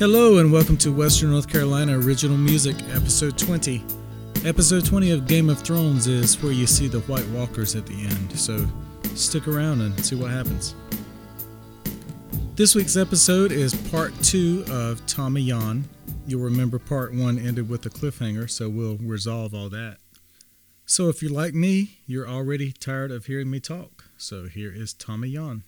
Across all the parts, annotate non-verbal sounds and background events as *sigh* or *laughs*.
Hello, and welcome to Western North Carolina Original Music, Episode 20. Episode 20 of Game of Thrones is where you see the White Walkers at the end, so stick around and see what happens. This week's episode is part two of Tommy Yon. You'll remember part one ended with a cliffhanger, so we'll resolve all that. So if you're like me, you're already tired of hearing me talk. So here is Tommy Yon.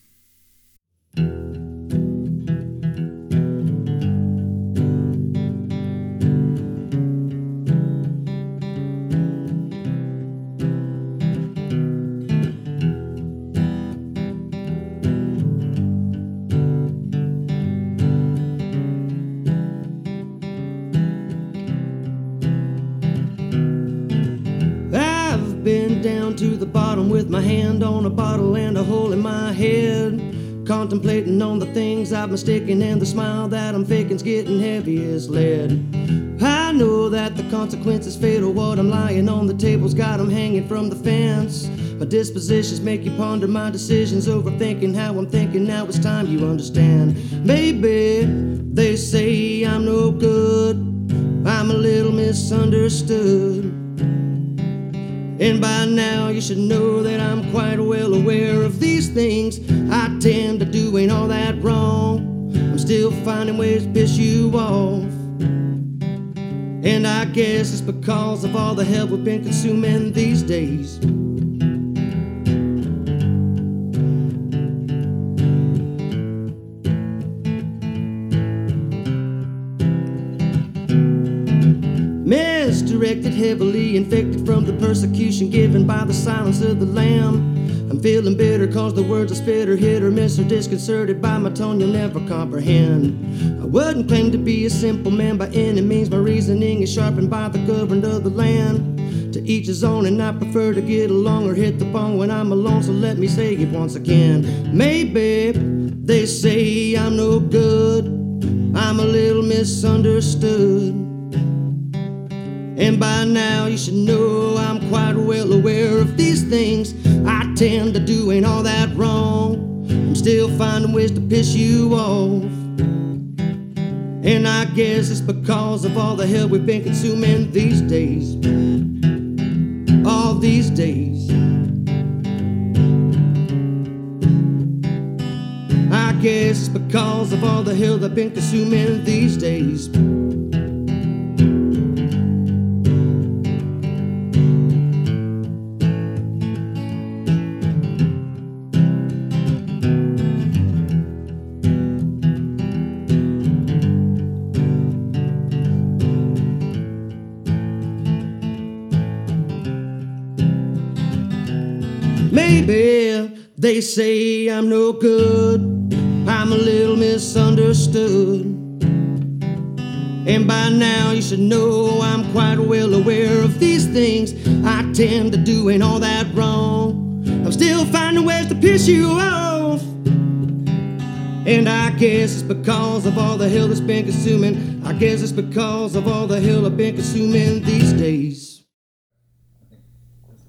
On a bottle and a hole in my head. Contemplating on the things I've mistaken and the smile that I'm faking's getting heavy as lead. I know that the consequences fatal. What I'm lying on the table's got 'em hanging from the fence. My dispositions make you ponder my decisions, overthinking how I'm thinking. Now it's time you understand. Maybe they say I'm no good. I'm a little misunderstood. And by now you should know that I'm quite well aware of these things. I tend to do ain't all that wrong. I'm still finding ways to piss you off. And I guess it's because of all the hell we've been consuming these days. Misdirected, heavily infected persecution given by the silence of the lamb. I'm feeling bitter cause the words I spit are hit or miss or disconcerted by my tone you'll never comprehend. I wouldn't claim to be a simple man by any means. My reasoning is sharpened by the governed of the land. To each his own, and I prefer to get along or hit the bone when I'm alone. So let me say it once again. Maybe they say I'm no good. I'm a little misunderstood. And by now you should know I'm quite well aware of these things I tend to do ain't all that wrong. I'm still finding ways to piss you off. And I guess it's because of all the hell we've been consuming these days. All these days. I guess it's because of all the hell I've been consuming these days. They say I'm no good. I'm a little misunderstood. And by now you should know I'm quite well aware of these things I tend to do ain't all that wrong. I'm still finding ways to piss you off. And I guess it's because of all the hell that's been consuming. I guess it's because of all the hell I've been consuming these days.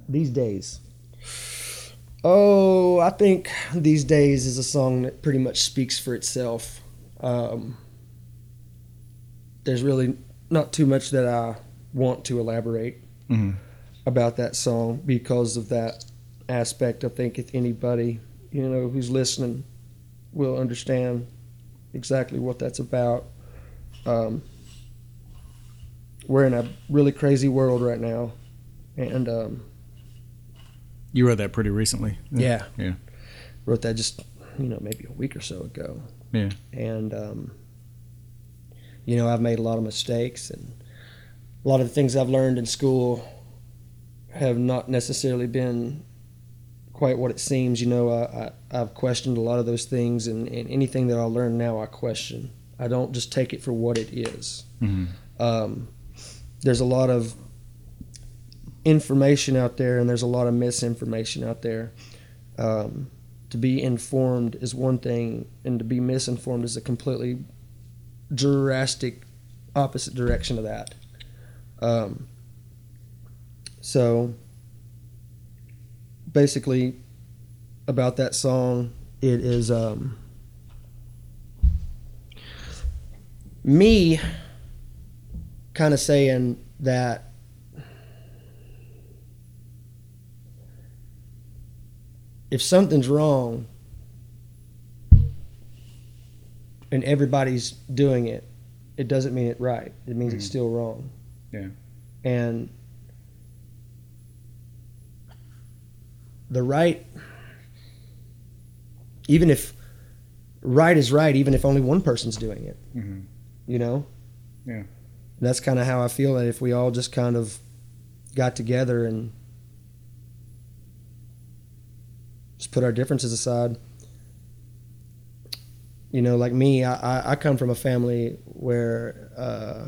These days. Oh, I think These Days is a song that pretty much speaks for itself. Um, there's really not too much that I want to elaborate Mhm. about that song because of that aspect. I think if anybody, you know, who's listening will understand exactly what that's about. Um, we're in a really crazy world right now. And um, You wrote that pretty recently. Yeah. Yeah. wrote that just you know maybe a week or so ago Yeah. and um, you know i've made a lot of mistakes and a lot of the things i've learned in school have not necessarily been quite what it seems you know I, I, i've questioned a lot of those things and, and anything that i learn now i question i don't just take it for what it is Mhm. um, there's a lot of information out there and there's a lot of misinformation out there. Um, to be informed is one thing and to be misinformed is a completely drastic opposite direction of that. Um, so basically about that song it is um, me kind of saying that if something's wrong and everybody's doing it, it doesn't mean it right. It means it's Mhm. still wrong. Yeah. And the right, even if right is right, even if only one person's doing it, hmm you know? Yeah. And that's kind of how I feel that if we all just kind of got together and just put our differences aside. You know, like me, I, I, come from a family where uh,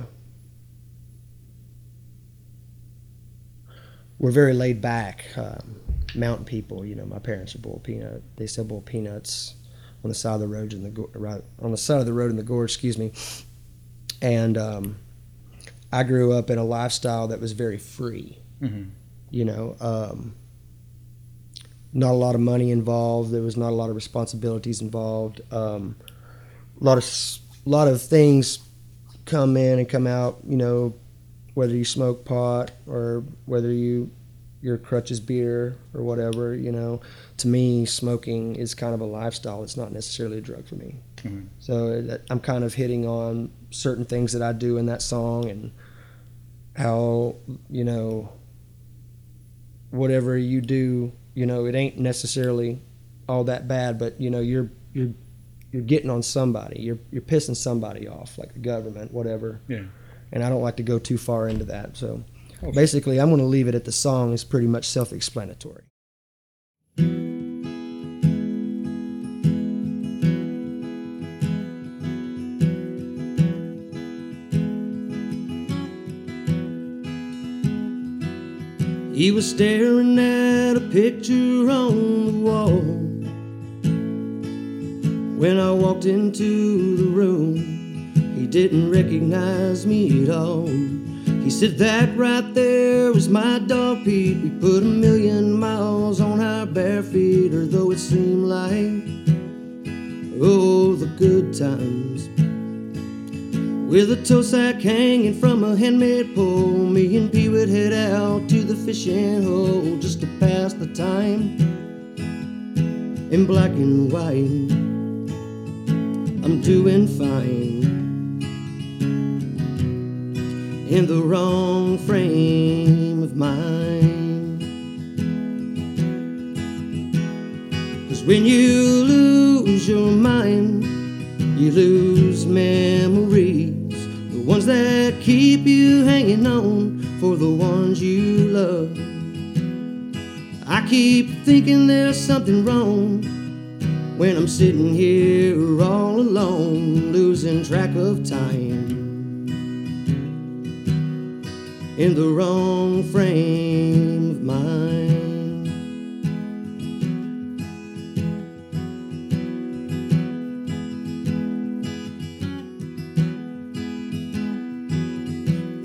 we're very laid back, um, mountain people. You know, my parents are boiled peanut. They sell boiled peanuts on the side of the road in the right on the side of the road in the gorge. Excuse me. And um, I grew up in a lifestyle that was very free hmm you know um, not a lot of money involved. There was not a lot of responsibilities involved. Um, a lot of s- lot of things come in and come out you know whether you smoke pot or whether you your crutches beer or whatever you know. To me smoking is kind of a lifestyle. It's not necessarily a drug for me. Mhm. so uh, i'm kind of hitting on certain things that i do in that song and how you know whatever you do you know it ain't necessarily all that bad but you know you're you're you're getting on somebody you're you're pissing somebody off like the government whatever Yeah. and i don't like to go too far into that so Okay. basically i'm going to leave it at the song is pretty much self-explanatory He was staring at a picture on the wall. When I walked into the room, he didn't recognize me at all. He said, That right there was my dog Pete. We put a million miles on our bare feet, or though it seemed like, oh, the good times. With a tow sack hanging from a handmade pole, me and Pete would head out to the fishing hole just to pass the time in black and white. I'm doing fine in the wrong frame of mind. Cause when you lose your mind, you lose the ones that keep you hanging on for the ones you love. I keep thinking there's something wrong when I'm sitting here all alone, losing track of time in the wrong frame of mind.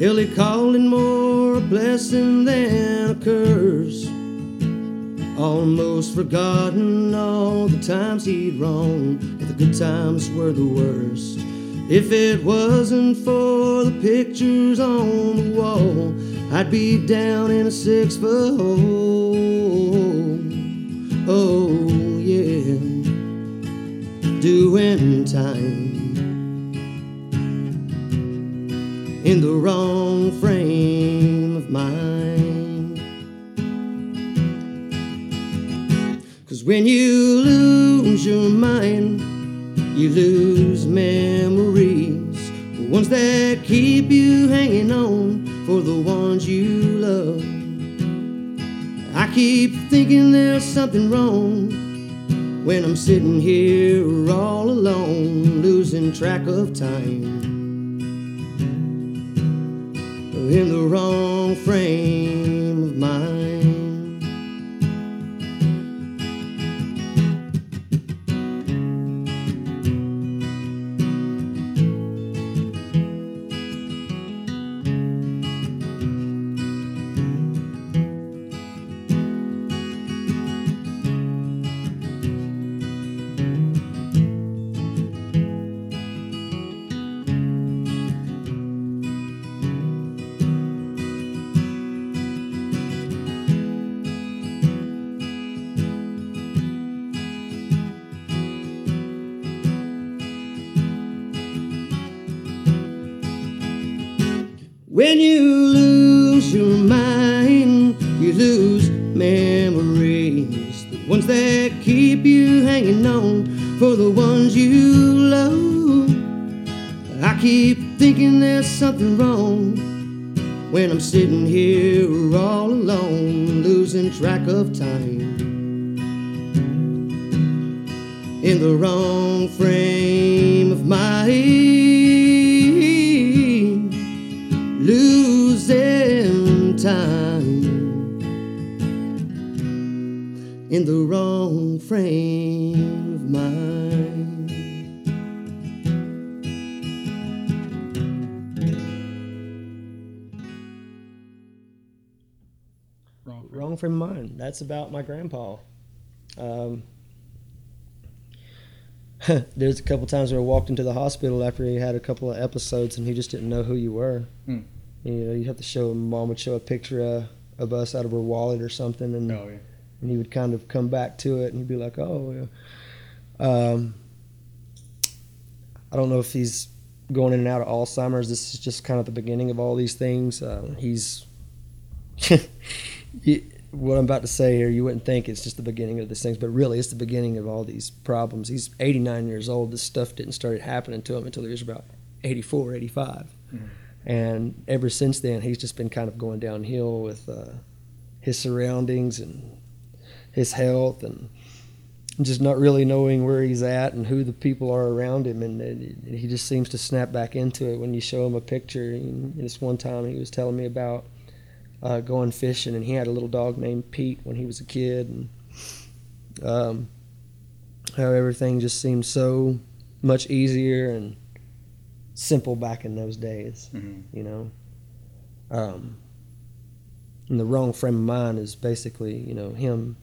Illy calling more a blessing than a curse. Almost forgotten all the times he'd wronged, but the good times were the worst. If it wasn't for the pictures on the wall, I'd be down in a six foot hole. Oh, yeah, doing time in the wrong frame of mind. Cause when you lose your mind, you lose memories, the ones that keep you hanging on for the ones you love. I keep thinking there's something wrong when I'm sitting here all alone, losing track of time in the wrong frame of mind. There's something wrong when I'm sitting here all alone, losing track of time. In the wrong frame of mind, losing time. In the wrong frame Wrong. Wrong frame of mind. That's about my grandpa. Um, *laughs* there's a couple times where I walked into the hospital after he had a couple of episodes and he just didn't know who you were. Hmm. You know, you'd have to show mom would show a picture uh, of us out of her wallet or something, and, Oh yeah. and he would kind of come back to it and he'd be like, "Oh, yeah." Um, I don't know if he's going in and out of Alzheimer's. This is just kind of the beginning of all these things. Uh, he's *laughs* you- what I'm about to say here. You wouldn't think it's just the beginning of these things, but really, it's the beginning of all these problems. He's 89 years old. This stuff didn't start happening to him until he was about 84, 85, Mhm. and ever since then, he's just been kind of going downhill with uh, his surroundings and his health and just not really knowing where he's at and who the people are around him, and it- he just seems to snap back into it when you show him a picture. And this one time, he was telling me about uh, going fishing, and he had a little dog named Pete when he was a kid, and um, how everything just seemed so much easier and simple back in those days Mhm. you know. Um, and the wrong frame of mind is basically, you know, him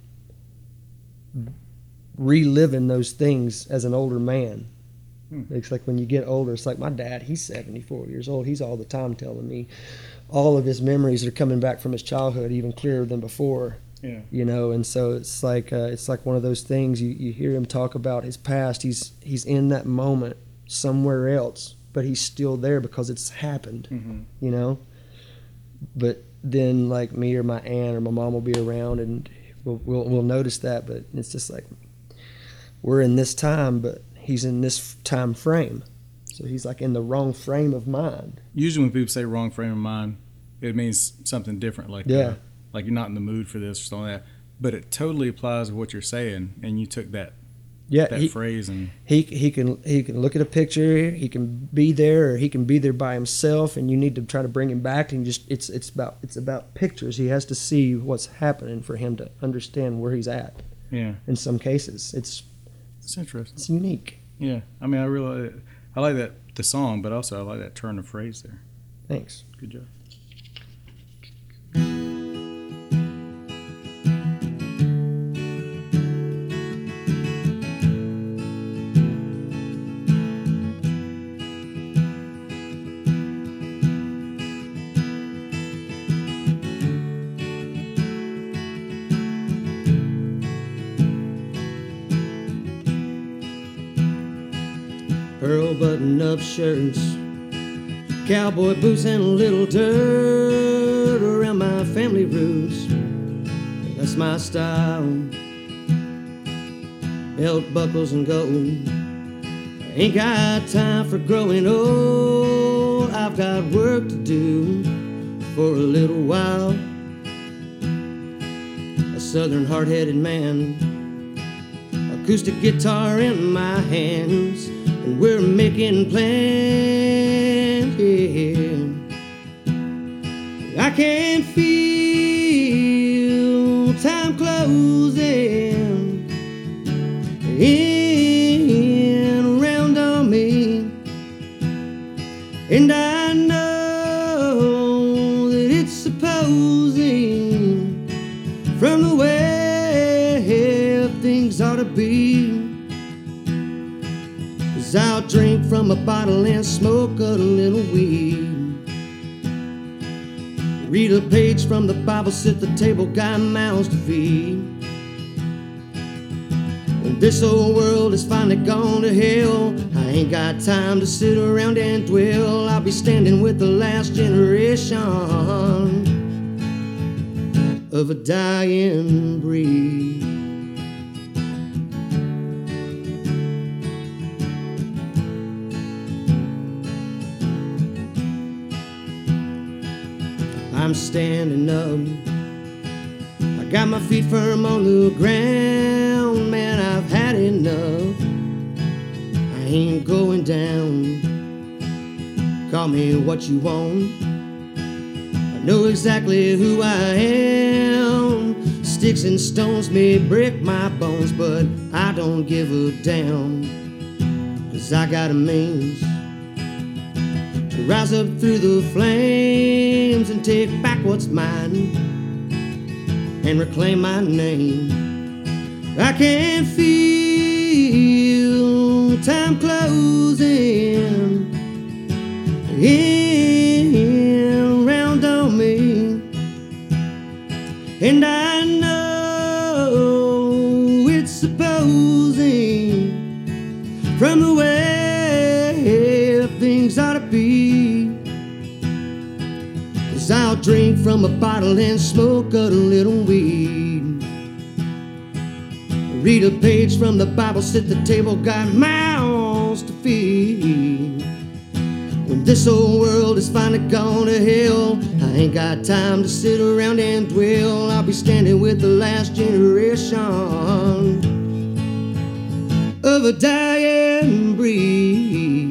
reliving those things as an older man. Hmm. It's like when you get older, it's like my dad, he's 74 years old. He's all the time telling me all of his memories are coming back from his childhood even clearer than before Yeah. you know and so it's like uh, it's like one of those things you, you hear him talk about his past he's he's in that moment somewhere else but he's still there because it's happened Mm-hmm. you know but then like me or my aunt or my mom will be around and we'll, we'll, we'll notice that but it's just like we're in this time but he's in this time frame so he's like in the wrong frame of mind Usually when people say wrong frame of mind, it means something different. Like Yeah. uh, like you're not in the mood for this or something like that. But it totally applies to what you're saying, and you took that yeah that he, phrase and he he can he can look at a picture he can be there or he can be there by himself and you need to try to bring him back and just it's it's about it's about pictures he has to see what's happening for him to understand where he's at yeah, in some cases it's it's interesting. it's unique Yeah, I mean, I really I like that the song, but also I like that turn of phrase there. thanks Good job. Shirts cowboy boots and a little dirt around my family roots that's my style belt buckles and gold Ain't got time for growing old. I've got work to do for a little while. A southern hard headed man, acoustic guitar in my hands, and we're making plans. I can feel time closing from a bottle and smoke a little weed. Read a page from the Bible, sit the table, got mouths to feed. This old world is finally gone to hell, I ain't got time to sit around and dwell. I'll be standing with the last generation of a dying breed. Standing up. I got my feet firm on the ground, man. I've had enough. I ain't going down. Call me what you want. I know exactly who I am. Sticks and stones may break my bones, but I don't give a damn. Cause I got a means rise up through the flames and take back what's mine and reclaim my name. I can feel time closing in round on me, and I I'll drink from a bottle and smoke a little weed. Read a page from the Bible, sit the table, got mouths to feed. When this old world is finally gone to hell, I ain't got time to sit around and dwell. I'll be standing with the last generation of a dying breed.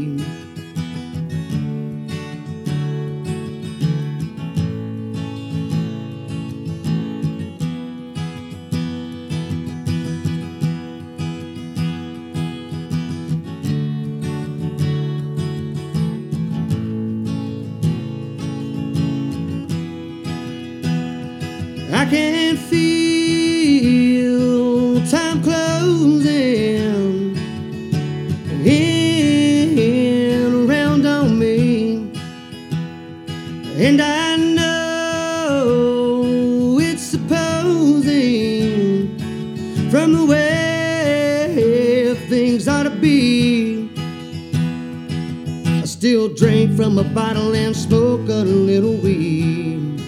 Still drink from a bottle and smoke a little weed.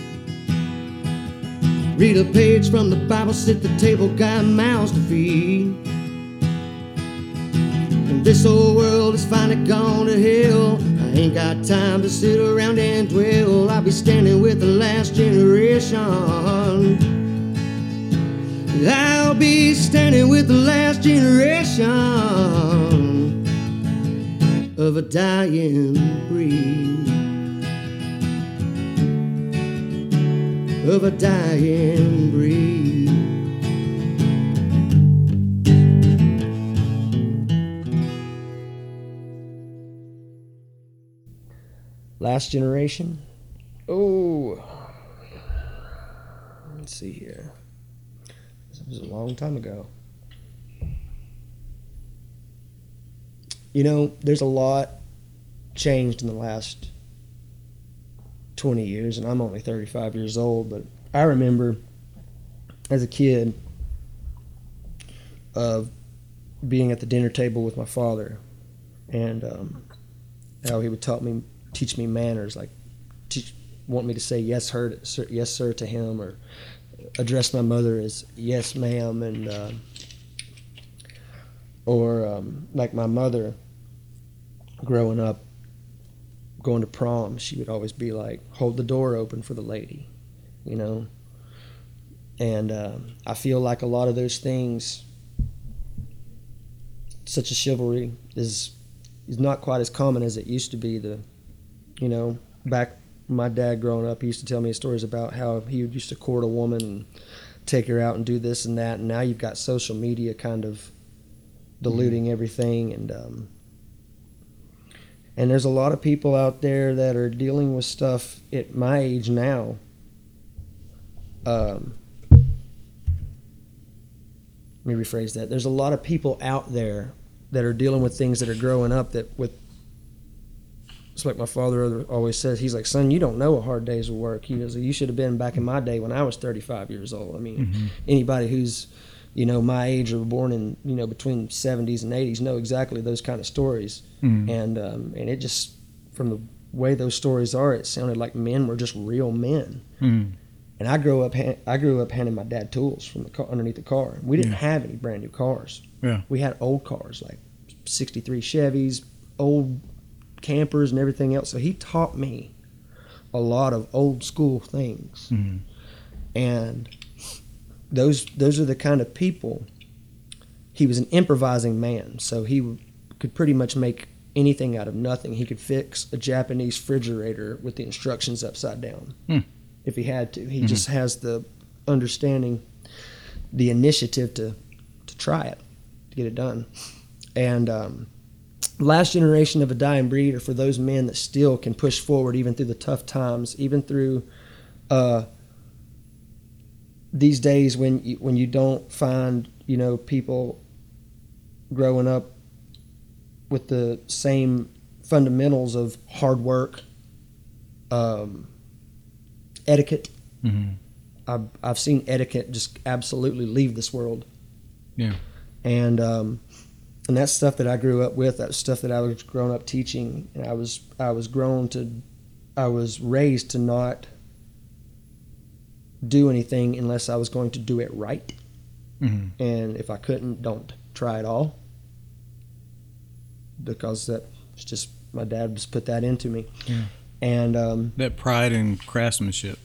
Read a page from the Bible, sit the table, got mouths to feed. And this old world is finally gone to hell. I ain't got time to sit around and dwell. I'll be standing with the last generation. I'll be standing with the last generation of a dying breed. of a dying breed. Last generation. Oh, let's see here. This was a long time ago. You know, there's a lot changed in the last 20 years, and I'm only 35 years old, but I remember as a kid of being at the dinner table with my father and um, how he would taught me teach me manners like teach want me to say yes sir, yes sir to him or address my mother as yes ma'am and uh, or um, like my mother growing up going to prom, she would always be like, "Hold the door open for the lady," you know. And um, I feel like a lot of those things, such a chivalry, is is not quite as common as it used to be. The, you know, back my dad growing up, he used to tell me stories about how he used to court a woman and take her out and do this and that, and now you've got social media kind of diluting mm-hmm. everything and. Um, and there's a lot of people out there that are dealing with stuff at my age now. Um, let me rephrase that. There's a lot of people out there that are dealing with things that are growing up that with it's like my father always says he's like son you don't know a hard day's of work he goes you should have been back in my day when i was 35 years old i mean mm-hmm. anybody who's you know, my age or born in, you know, between 70s and 80s know exactly those kind of stories. Mhm. And, um, and it just, from the way those stories are, it sounded like men were just real men. Mhm. And I grew up, ha- I grew up handing my dad tools from the car, underneath the car. We didn't Yeah. have any brand new cars. Yeah. We had old cars like '63 Chevys, old campers, and everything else. So he taught me a lot of old school things, Mhm. and those those are the kind of people. He was an improvising man, so he could pretty much make anything out of nothing. He could fix a Japanese refrigerator with the instructions upside down Hmm. if he had to. He Mhm. just has the understanding, the initiative to to try it, to get it done. And um, last generation of a dying breed are for those men that still can push forward even through the tough times, even through uh, these days when you, when you don't find you know people growing up with the same fundamentals of hard work, um, etiquette. Mhm. I've, I've seen etiquette just absolutely leave this world. Yeah. And um, and that's stuff that I grew up with. That's stuff that I was grown up teaching, and I was I was grown to, I was raised to not do anything unless I was going to do it right. Mhm. And if I couldn't, don't try at all. Because that's just my dad just put that into me. Yeah. And um, That pride and craftsmanship.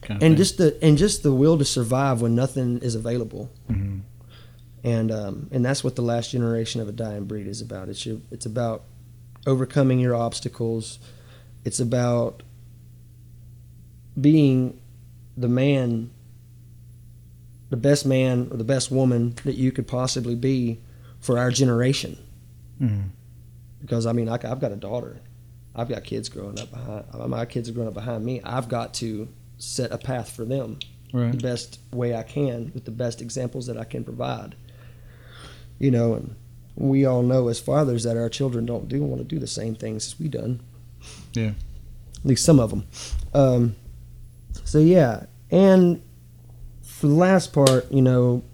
Kind of and thing. just the and just the will to survive when nothing is available. Mhm. and um, and that's what the last generation of a dying breed is about. It's your, it's about overcoming your obstacles. It's about being the man, the best man or the best woman that you could possibly be for our generation. Mhm. Because I mean, I, I've got a daughter, I've got kids growing up behind. My kids are growing up behind me. I've got to set a path for them the best way I can with the best examples that I can provide. You know, and we all know as fathers that our children don't do want to do the same things as we done. Yeah. At least some of them. Um, so yeah, and for the last part, you know,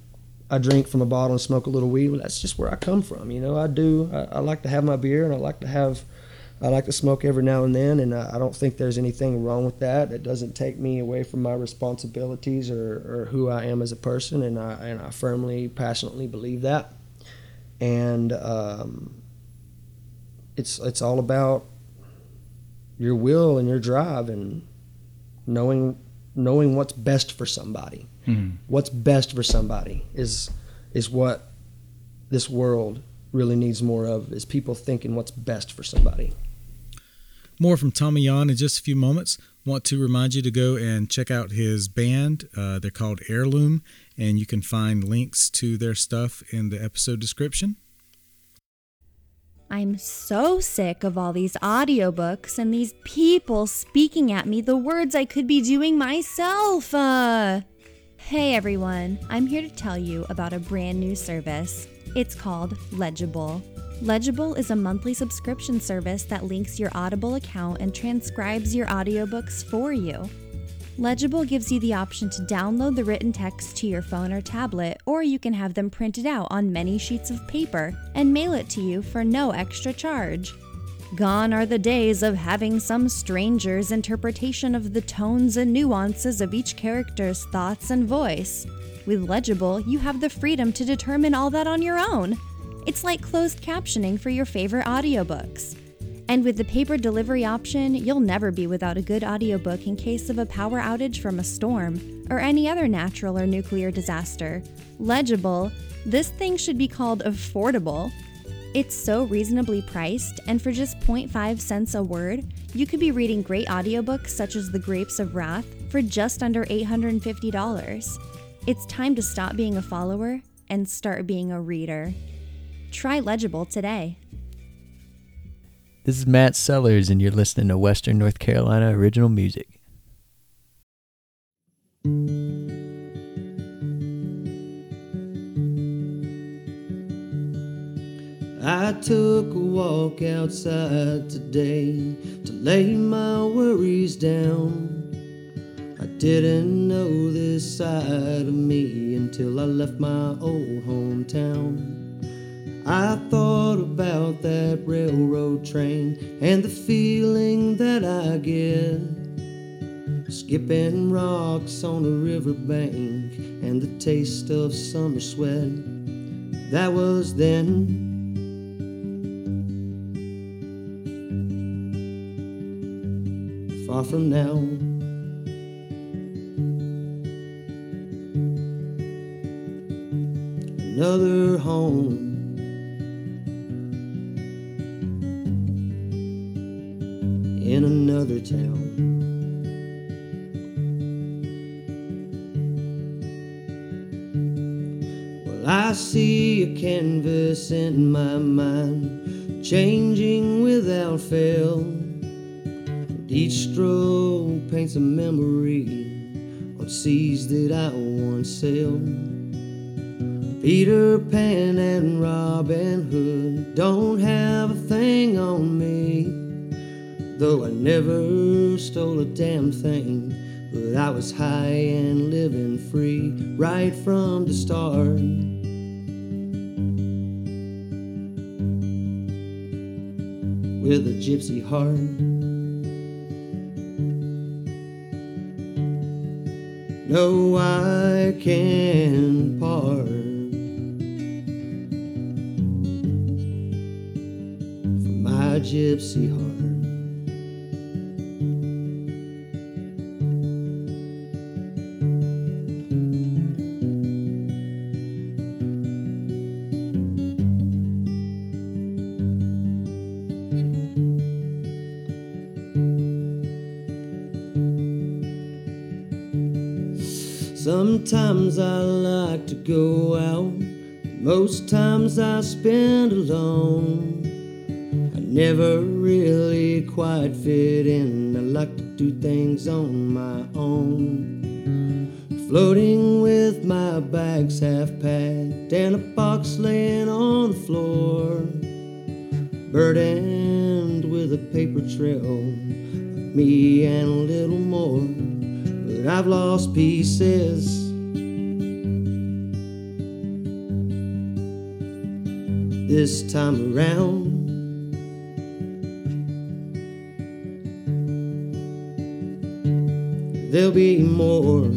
I drink from a bottle and smoke a little weed. Well, that's just where I come from. You know, I do. I, I like to have my beer and I like to have. I like to smoke every now and then, and I, I don't think there's anything wrong with that. It doesn't take me away from my responsibilities or, or who I am as a person, and I and I firmly, passionately believe that. And um, it's it's all about your will and your drive and knowing knowing what's best for somebody. Mhm. What's best for somebody is is what this world really needs more of is people thinking what's best for somebody. More from Tommy Yon in just a few moments. Want to remind you to go and check out his band. Uh, they're called Heirloom, and you can find links to their stuff in the episode description. I'm so sick of all these audiobooks and these people speaking at me the words I could be doing myself. Uh. Hey everyone, I'm here to tell you about a brand new service. It's called Legible. Legible is a monthly subscription service that links your Audible account and transcribes your audiobooks for you. Legible gives you the option to download the written text to your phone or tablet, or you can have them printed out on many sheets of paper and mail it to you for no extra charge. Gone are the days of having some stranger's interpretation of the tones and nuances of each character's thoughts and voice. With Legible, you have the freedom to determine all that on your own. It's like closed captioning for your favorite audiobooks. And with the paper delivery option, you'll never be without a good audiobook in case of a power outage from a storm or any other natural or nuclear disaster. Legible, this thing should be called affordable. It's so reasonably priced, and for just 0.5 cents a word, you could be reading great audiobooks such as The Grapes of Wrath for just under $850. It's time to stop being a follower and start being a reader. Try Legible today. This is Matt Sellers, and you're listening to Western North Carolina original music. I took a walk outside today to lay my worries down. I didn't know this side of me until I left my old hometown. I thought about that railroad train and the feeling that I get. Skipping rocks on a riverbank and the taste of summer sweat. That was then. Far from now. Another home. Well, I see a canvas in my mind, changing without fail. And each stroke paints a memory on seas that I once sailed. Peter Pan and Robin Hood don't have a thing on me, though I never stole a damn thing. But I was high and living free right from the start. With a gypsy heart. No, I can't part from my gypsy heart. Sometimes I like to go out, most times I spend alone. I never really quite fit in, I like to do things on my own. Floating with my bags half packed and a box laying on the floor. Burdened with a paper trail, of me and a little more I've lost pieces. This time around, there'll be more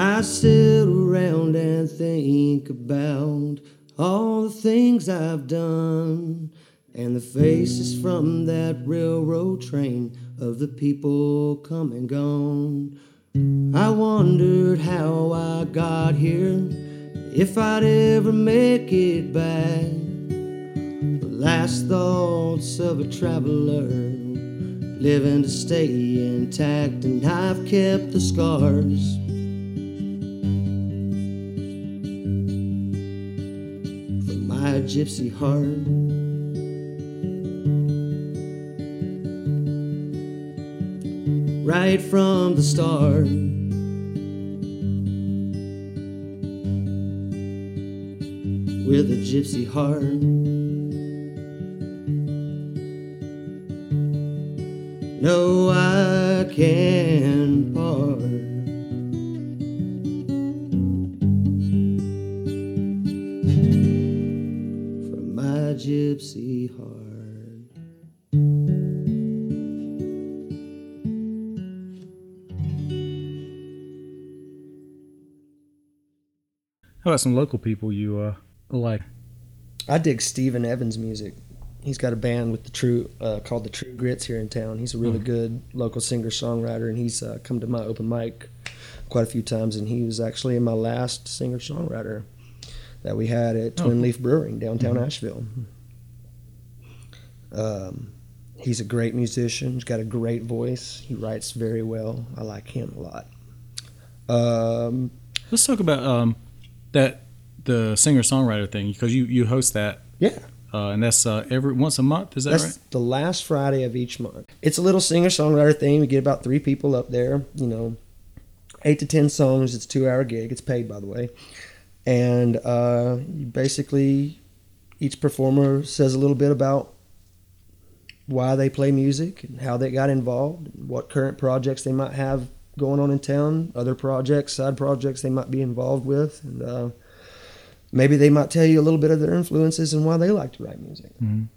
I sit around and think about all the things I've done and the faces from that railroad train of the people come and gone. I wondered how I got here, if I'd ever make it back. The last thoughts of a traveler living to stay intact, and I've kept the scars. Gypsy heart. Right from the start. With a gypsy heart. No, I can't gypsy heart. How about some local people you uh, like? I dig Steven Evans' music. He's got a band with the True uh, called the True Grits here in town. He's a really Mhm. good local singer songwriter, and he's uh, come to my open mic quite a few times, and he was actually in my last singer songwriter that we had at Twin cool. Leaf Brewing downtown Mhm. Asheville. Um, he's a great musician. He's got a great voice. He writes very well. I like him a lot. Um, Let's talk about um, that the singer songwriter thing because you you host that yeah, uh, and that's uh, every once a month. Is that that's right? the last Friday of each month. It's a little singer songwriter thing. We get about three people up there. You know, eight to ten songs. It's a two hour gig. It's paid, by the way. And uh, basically, each performer says a little bit about why they play music and how they got involved, and what current projects they might have going on in town, other projects, side projects they might be involved with, and uh, maybe they might tell you a little bit of their influences and why they like to write music. Mhm.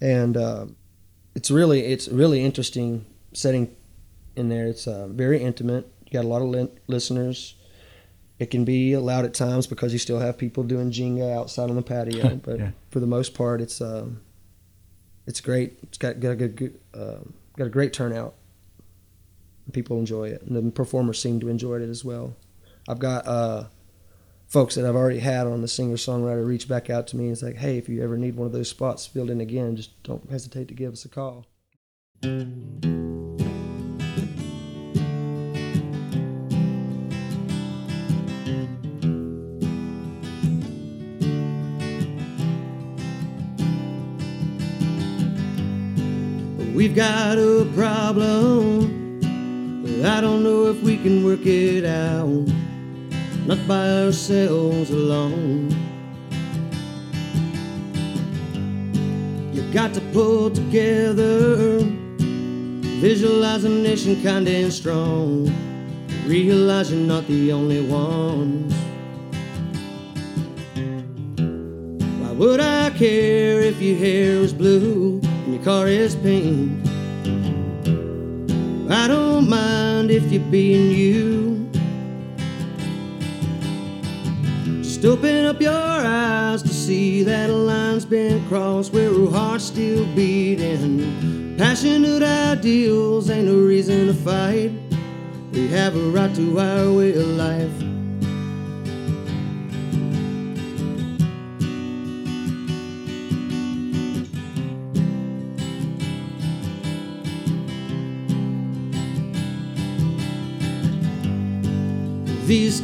And uh, it's really it's really interesting setting in there. It's uh, very intimate. You got a lot of lin- listeners. It can be loud at times because you still have people doing Jenga outside on the patio, *laughs* but Yeah. for the most part, it's um, it's great. It's got got a good, uh, got a great turnout. People enjoy it, and the performers seem to enjoy it as well. I've got uh, folks that I've already had on the singer songwriter reach back out to me and say, "Hey, if you ever need one of those spots filled in again, just don't hesitate to give us a call." We've got a problem. but I don't know if we can work it out. Not by ourselves alone. You got to pull together. Visualize a nation kind and strong. Realize you're not the only ones. Why would I care if your hair was blue car is pink? I don't mind if you're being you. Just open up your eyes to see that a line's been crossed where our hearts still beating. Passionate ideals ain't no reason to fight. We have a right to our way of life.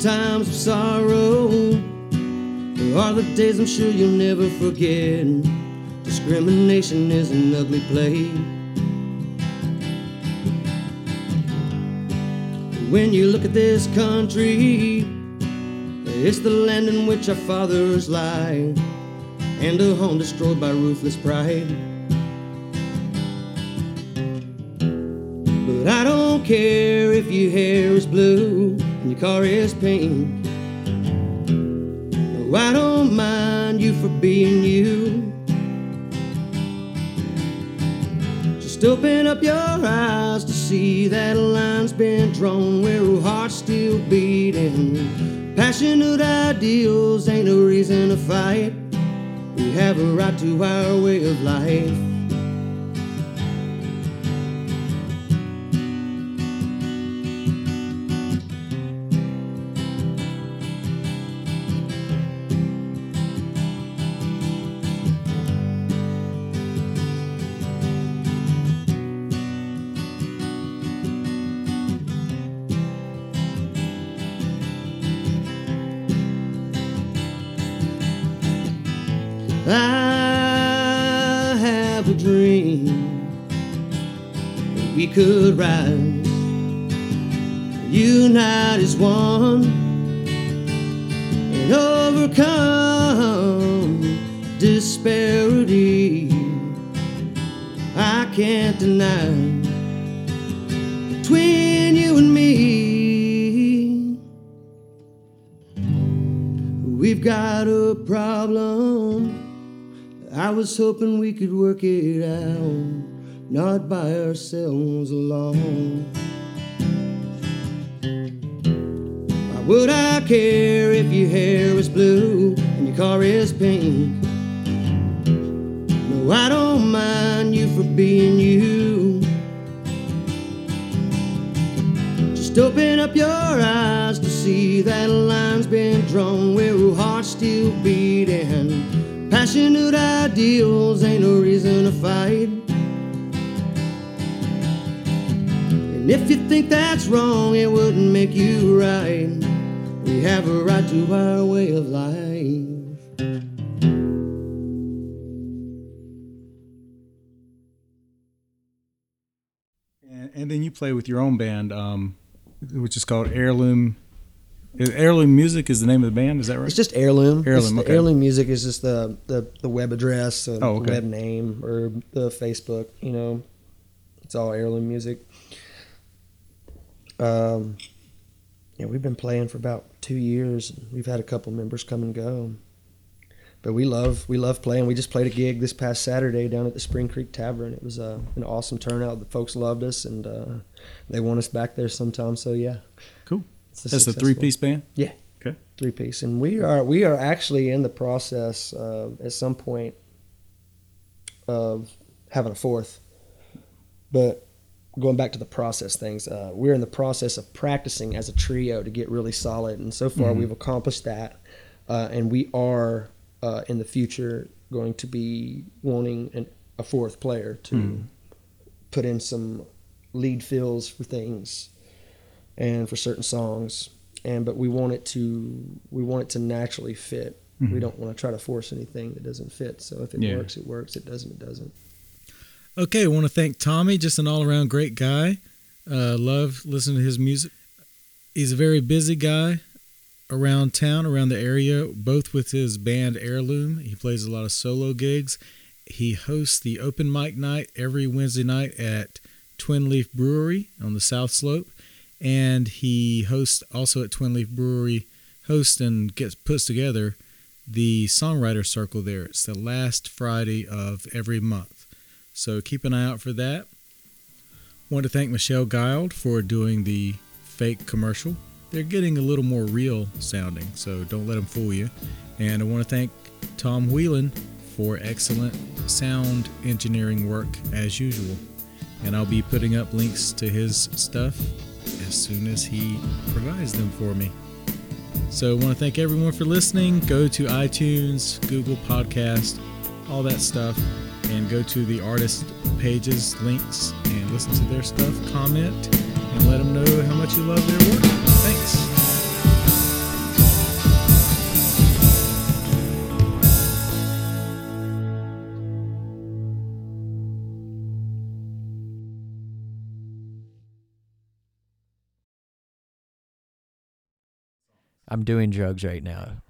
Times of sorrow are the days I'm sure you'll never forget. Discrimination is an ugly plague. When you look at this country, it's the land in which our fathers lie, and a home destroyed by ruthless pride. But I don't care if your hair is blue and your car is pink. No, I don't mind you for being you. Just open up your eyes to see that a line's been drawn where our hearts still beating. Passionate ideals ain't no reason to fight. We have a right to our way of life. Rise, unite as one, and overcome disparity. I can't deny between you and me. We've got a problem. I was hoping we could work it out, not by ourselves alone. Why would I care if your hair is blue and your car is pink? No, I don't mind you for being you. Just open up your eyes to see that line's been drawn where our hearts still beating. Passionate ideals ain't no reason to fight. Think that's wrong, it wouldn't make you right. We have a right to our way of life. And, and then you play with your own band, um, which is called Heirloom. Heirloom Music is the name of the band. Is that right? It's just heirloom. Heirloom, okay. Heirloom music is just the, the, the web address, the Oh, okay. web name, or the Facebook. You know, it's all heirloom music. Um, yeah, we've been playing for about two years. We've had a couple members come and go, but we love we love playing. We just played a gig this past Saturday down at the Spring Creek Tavern. It was uh, an awesome turnout. The folks loved us, and uh, they want us back there sometime. So yeah, cool. it's a That's the three piece band. Yeah. Okay. Three piece, and we are we are actually in the process uh, at some point of having a fourth, but going back to the process things, uh, we're in the process of practicing as a trio to get really solid, and so far Mhm. we've accomplished that, uh, and we are uh, in the future going to be wanting an, a fourth player to Mhm. put in some lead fills for things and for certain songs and but we want it to we want it to naturally fit we Mhm. don't want to try to force anything that doesn't fit so if it Yeah. works it works it doesn't it doesn't Okay, I want to thank Tommy, just an all around great guy. Uh, love listening to his music. He's a very busy guy around town, around the area, both with his band Heirloom. He plays a lot of solo gigs. He hosts the open mic night every Wednesday night at Twin Leaf Brewery on the South Slope. And he hosts also at Twin Leaf Brewery, hosts and gets puts together the songwriter circle there. It's the last Friday of every month. So keep an eye out for that. Want to thank Michelle Guild for doing the fake commercial. They're getting a little more real sounding, so don't let them fool you. And I want to thank Tom Whelan for excellent sound engineering work as usual. And I'll be putting up links to his stuff as soon as he provides them for me. So I want to thank everyone for listening. Go to iTunes, Google Podcast, all that stuff, and go to the artist pages, links, and listen to their stuff. Comment and let them know how much you love their work. Thanks. I'm doing drugs right now.